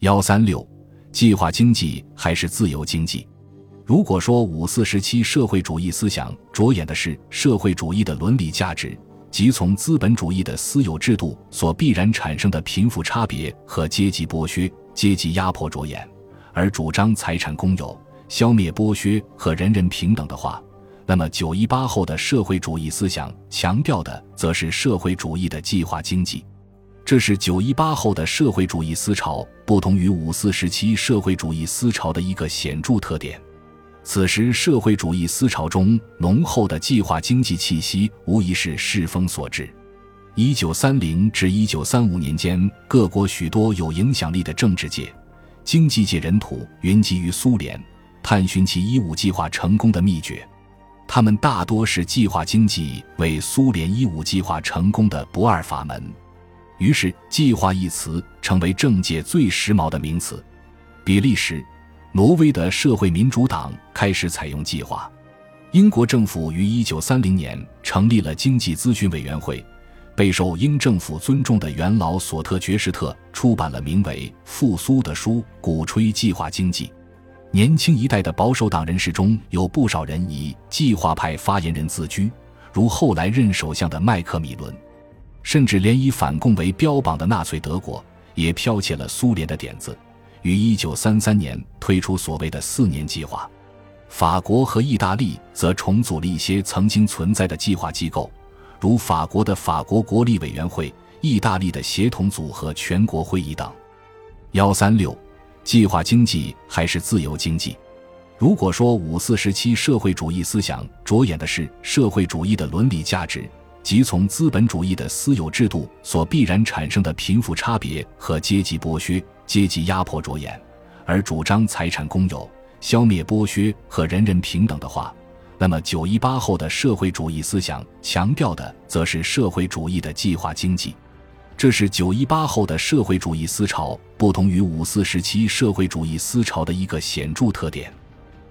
幺三六，计划经济还是自由经济？如果说五四时期社会主义思想着眼的是社会主义的伦理价值，即从资本主义的私有制度所必然产生的贫富差别和阶级剥削、阶级压迫着眼，而主张财产公有、消灭剥削和人人平等的话，那么九一八后的社会主义思想强调的则是社会主义的计划经济。这是九一八后的社会主义思潮不同于五四时期社会主义思潮的一个显著特点。此时，社会主义思潮中浓厚的计划经济气息，无疑是世风所致。一九三零至一九三五年间，各国许多有影响力的政治界、经济界人土云集于苏联，探寻其一五计划成功的秘诀。他们大多是计划经济为苏联一五计划成功的不二法门。于是，“计划”一词成为政界最时髦的名词。比利时。挪威的社会民主党开始采用计划。英国政府于1930年成立了经济咨询委员会，备受英政府尊重的元老索特爵士特出版了名为《复苏》的书，鼓吹计划经济。年轻一代的保守党人士中有不少人以计划派发言人自居，如后来任首相的麦克米伦，甚至连以反共为标榜的纳粹德国也剽窃了苏联的点子。于一九三三年推出所谓的四年计划，法国和意大利则重组了一些曾经存在的计划机构，如法国的法国国立委员会、意大利的协同组合全国会议等。幺三六，计划经济还是自由经济？如果说五四时期社会主义思想着眼的是社会主义的伦理价值，即从资本主义的私有制度所必然产生的贫富差别和阶级剥削。阶级压迫着眼，而主张财产公有、消灭剥削和人人平等的话，那么九一八后的社会主义思想强调的则是社会主义的计划经济。这是九一八后的社会主义思潮不同于五四时期社会主义思潮的一个显著特点。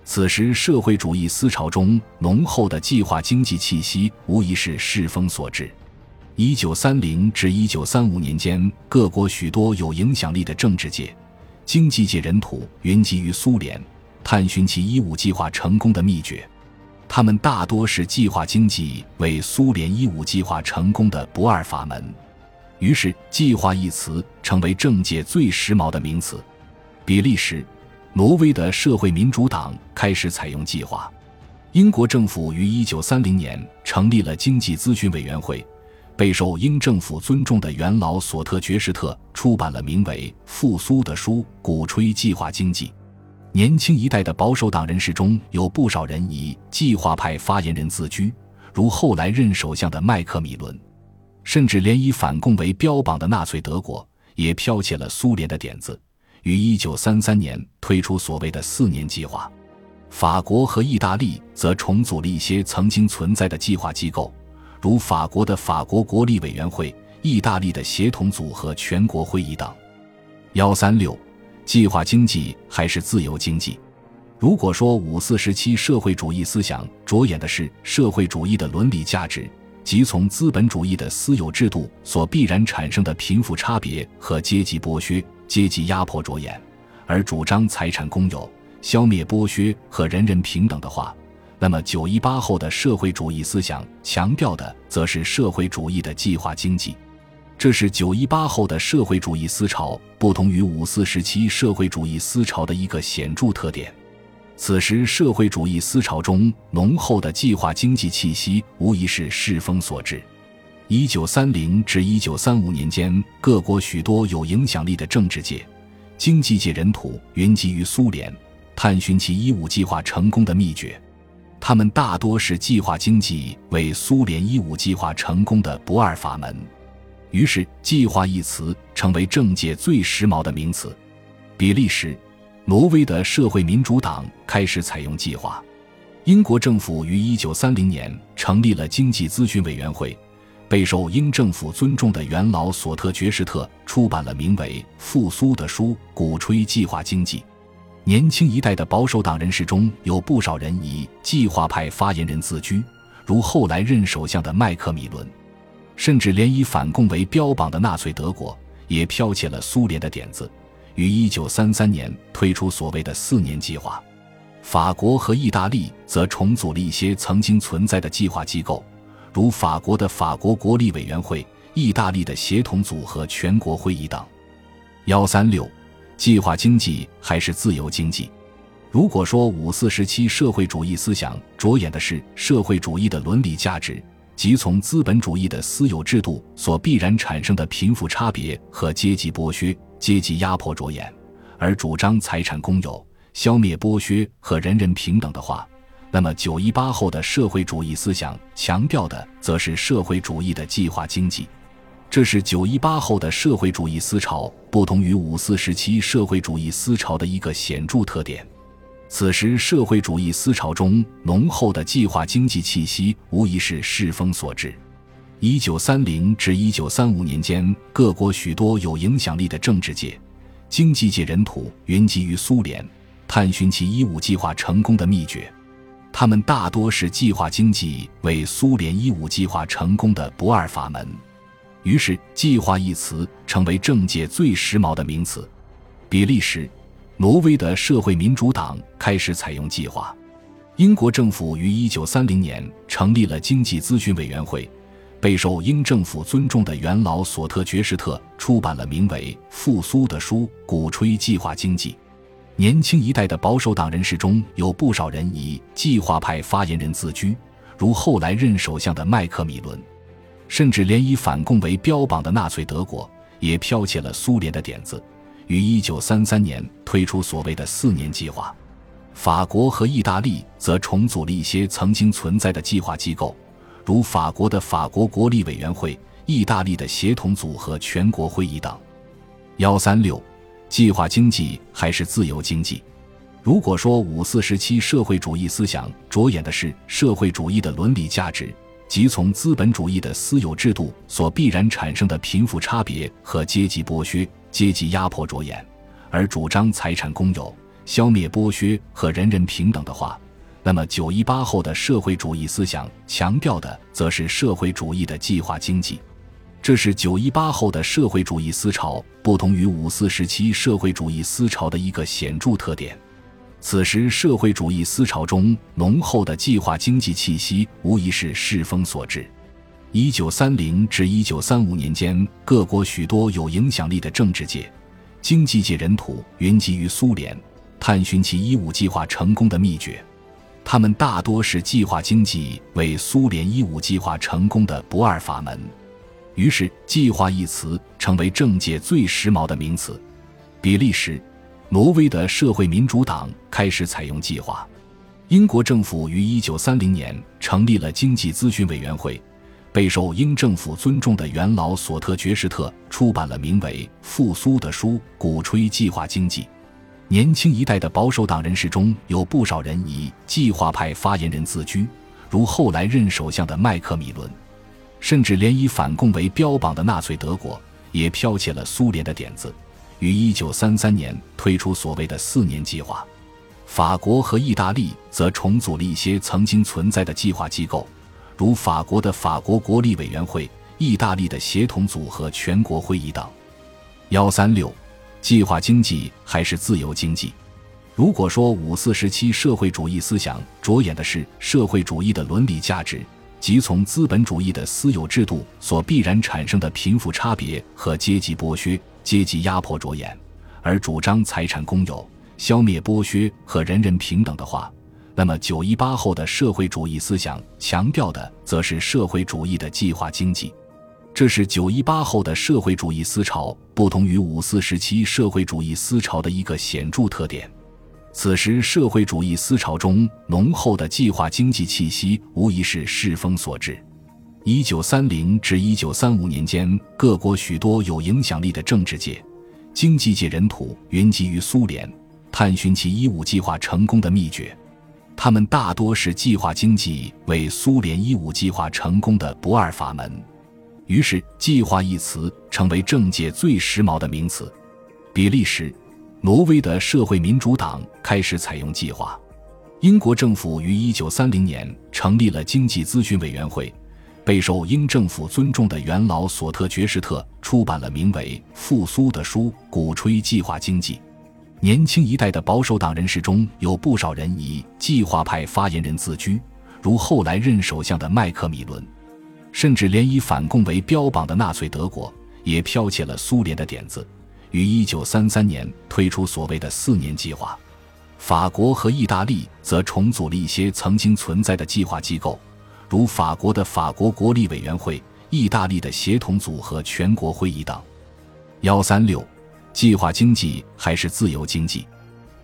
此时，社会主义思潮中浓厚的计划经济气息，无疑是世风所致。一九三零至一九三五年间，各国许多有影响力的政治界、经济界人土云集于苏联，探寻其一五计划成功的秘诀。他们大多是计划经济为苏联一五计划成功的不二法门。于是，“计划”一词成为政界最时髦的名词。比利时、挪威的社会民主党开始采用计划。英国政府于一九三零年成立了经济咨询委员会。备受英政府尊重的元老索特爵士特出版了名为《复苏》的书，鼓吹计划经济。年轻一代的保守党人士中有不少人以计划派发言人自居，如后来任首相的麦克米伦，甚至连以反共为标榜的纳粹德国也剽窃了苏联的点子，于1933年推出所谓的四年计划。法国和意大利则重组了一些曾经存在的计划机构。如法国的法国国立委员会、意大利的协同组和全国会议等。幺三六，计划经济还是自由经济？如果说五四时期社会主义思想着眼的是社会主义的伦理价值，即从资本主义的私有制度所必然产生的贫富差别和阶级剥削、阶级压迫着眼，而主张财产公有、消灭剥削和人人平等的话。那么，九一八后的社会主义思想强调的则是社会主义的计划经济，这是九一八后的社会主义思潮不同于五四时期社会主义思潮的一个显著特点。此时，社会主义思潮中浓厚的计划经济气息，无疑是世风所致。一九三零至一九三五年间，各国许多有影响力的政治界、经济界人土云集于苏联，探寻其一五计划成功的秘诀。他们大多是计划经济为苏联一五计划成功的不二法门。于是，“计划”一词成为政界最时髦的名词。比利时、挪威的社会民主党开始采用计划。英国政府于一九三零年成立了经济咨询委员会，备受英政府尊重的元老索特爵士特出版了名为《复苏》的书，鼓吹计划经济。年轻一代的保守党人士中有不少人以计划派发言人自居，如后来任首相的麦克米伦，甚至连以反共为标榜的纳粹德国也剽窃了苏联的点子，于1933年推出所谓的四年计划。法国和意大利则重组了一些曾经存在的计划机构，如法国的法国国立委员会、意大利的协同组合全国会议等。幺三六，计划经济还是自由经济？如果说五四时期社会主义思想着眼的是社会主义的伦理价值，即从资本主义的私有制度所必然产生的贫富差别和阶级剥削、阶级压迫着眼，而主张财产公有。消灭剥削和人人平等的话，那么九一八后的社会主义思想强调的则是社会主义的计划经济。这是九一八后的社会主义思潮不同于五四时期社会主义思潮的一个显著特点。此时社会主义思潮中浓厚的计划经济气息，无疑是世风所致。一九三零至一九三五年间，各国许多有影响力的政治界、经济界人土云集于苏联。探寻其一五计划成功的秘诀，他们大多是计划经济为苏联一五计划成功的不二法门。于是，“计划”一词成为政界最时髦的名词。比利时、挪威的社会民主党开始采用计划。英国政府于一九三零年成立了经济咨询委员会，备受英政府尊重的元老索特爵士特出版了名为《复苏》的书，鼓吹计划经济。年轻一代的保守党人士中有不少人以计划派发言人自居，如后来任首相的麦克米伦，甚至连以反共为标榜的纳粹德国也剽窃了苏联的点子，于1933年推出所谓的四年计划。法国和意大利则重组了一些曾经存在的计划机构，如法国的法国国立委员会、意大利的协同组合全国会议等。幺三六。计划经济还是自由经济？如果说五四时期社会主义思想着眼的是社会主义的伦理价值，即从资本主义的私有制度所必然产生的贫富差别和阶级剥削、阶级压迫着眼，而主张财产公有、消灭剥削和人人平等的话，那么九一八后的社会主义思想强调的则是社会主义的计划经济。这是九一八后的社会主义思潮不同于五四时期社会主义思潮的一个显著特点。此时社会主义思潮中浓厚的计划经济气息，无疑是世风所致。一九三零至一九三五年间，各国许多有影响力的政治界、经济界人土云集于苏联，探寻其一五计划成功的秘诀。他们大多是计划经济为苏联一五计划成功的不二法门。于是，“计划”一词成为政界最时髦的名词。比利时、挪威的社会民主党开始采用计划。英国政府于1930年成立了经济咨询委员会，备受英政府尊重的元老索特爵士特出版了名为《复苏》的书，鼓吹计划经济。年轻一代的保守党人士中有不少人以计划派发言人自居，如后来任首相的麦克米伦。甚至连以反共为标榜的纳粹德国也剽窃了苏联的点子，于1933年推出所谓的四年计划。法国和意大利则重组了一些曾经存在的计划机构，如法国的法国国立委员会、意大利的协同组合全国会议等。幺三六，计划经济还是自由经济？如果说五四时期社会主义思想着眼的是社会主义的伦理价值，即从资本主义的私有制度所必然产生的贫富差别和阶级剥削、阶级压迫着眼，而主张财产公有、消灭剥削和人人平等的话，那么九一八后的社会主义思想强调的则是社会主义的计划经济。这是九一八后的社会主义思潮不同于五四时期社会主义思潮的一个显著特点。此时，社会主义思潮中浓厚的计划经济气息，无疑是世风所致。一九三零至一九三五年间，各国许多有影响力的政治界、经济界人土云集于苏联，探寻其一五计划成功的秘诀。他们大多是计划经济为苏联一五计划成功的不二法门。于是，“计划”一词成为政界最时髦的名词。比利时。挪威的社会民主党开始采用计划。英国政府于1930年成立了经济咨询委员会，备受英政府尊重的元老索特爵士特出版了名为《复苏》的书，鼓吹计划经济。年轻一代的保守党人士中有不少人以计划派发言人自居，如后来任首相的麦克米伦，甚至连以反共为标榜的纳粹德国也剽窃了苏联的点子，于1933年推出所谓的四年计划。法国和意大利则重组了一些曾经存在的计划机构，如法国的法国国立委员会、意大利的协同组合全国会议等。幺三六。计划经济还是自由经济？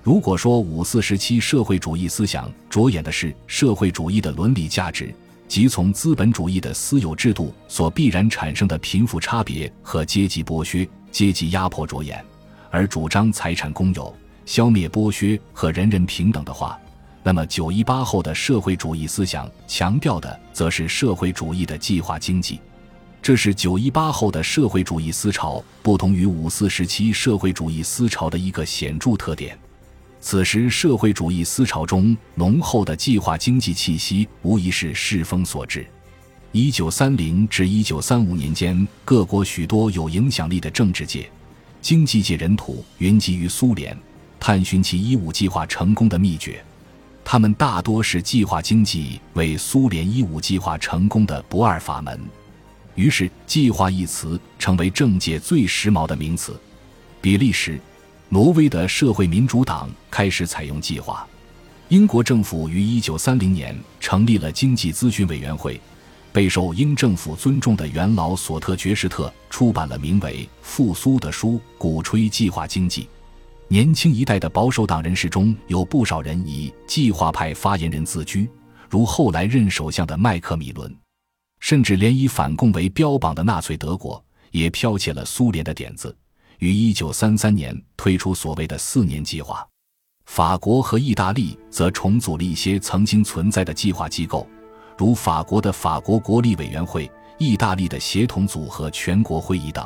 如果说五四时期社会主义思想着眼的是社会主义的伦理价值，即从资本主义的私有制度所必然产生的贫富差别和阶级剥削、阶级压迫着眼，而主张财产公有、消灭剥削和人人平等的话，那么九一八后的社会主义思想强调的则是社会主义的计划经济。这是九一八后的社会主义思潮不同于五四时期社会主义思潮的一个显著特点。此时社会主义思潮中浓厚的计划经济气息，无疑是世风所致。一九三零至一九三五年间，各国许多有影响力的政治界、经济界人土云集于苏联，探寻其一五计划成功的秘诀。他们大多是计划经济为苏联一五计划成功的不二法门。于是，“计划”一词成为政界最时髦的名词。比利时、挪威的社会民主党开始采用计划。英国政府于1930年成立了经济咨询委员会。备受英政府尊重的元老索特爵士特出版了名为《复苏》的书，鼓吹计划经济。年轻一代的保守党人士中有不少人以计划派发言人自居，如后来任首相的麦克米伦。甚至连以反共为标榜的纳粹德国也剽窃了苏联的点子，于1933年推出所谓的四年计划。法国和意大利则重组了一些曾经存在的计划机构，如法国的法国国立委员会、意大利的协同组合全国会议等。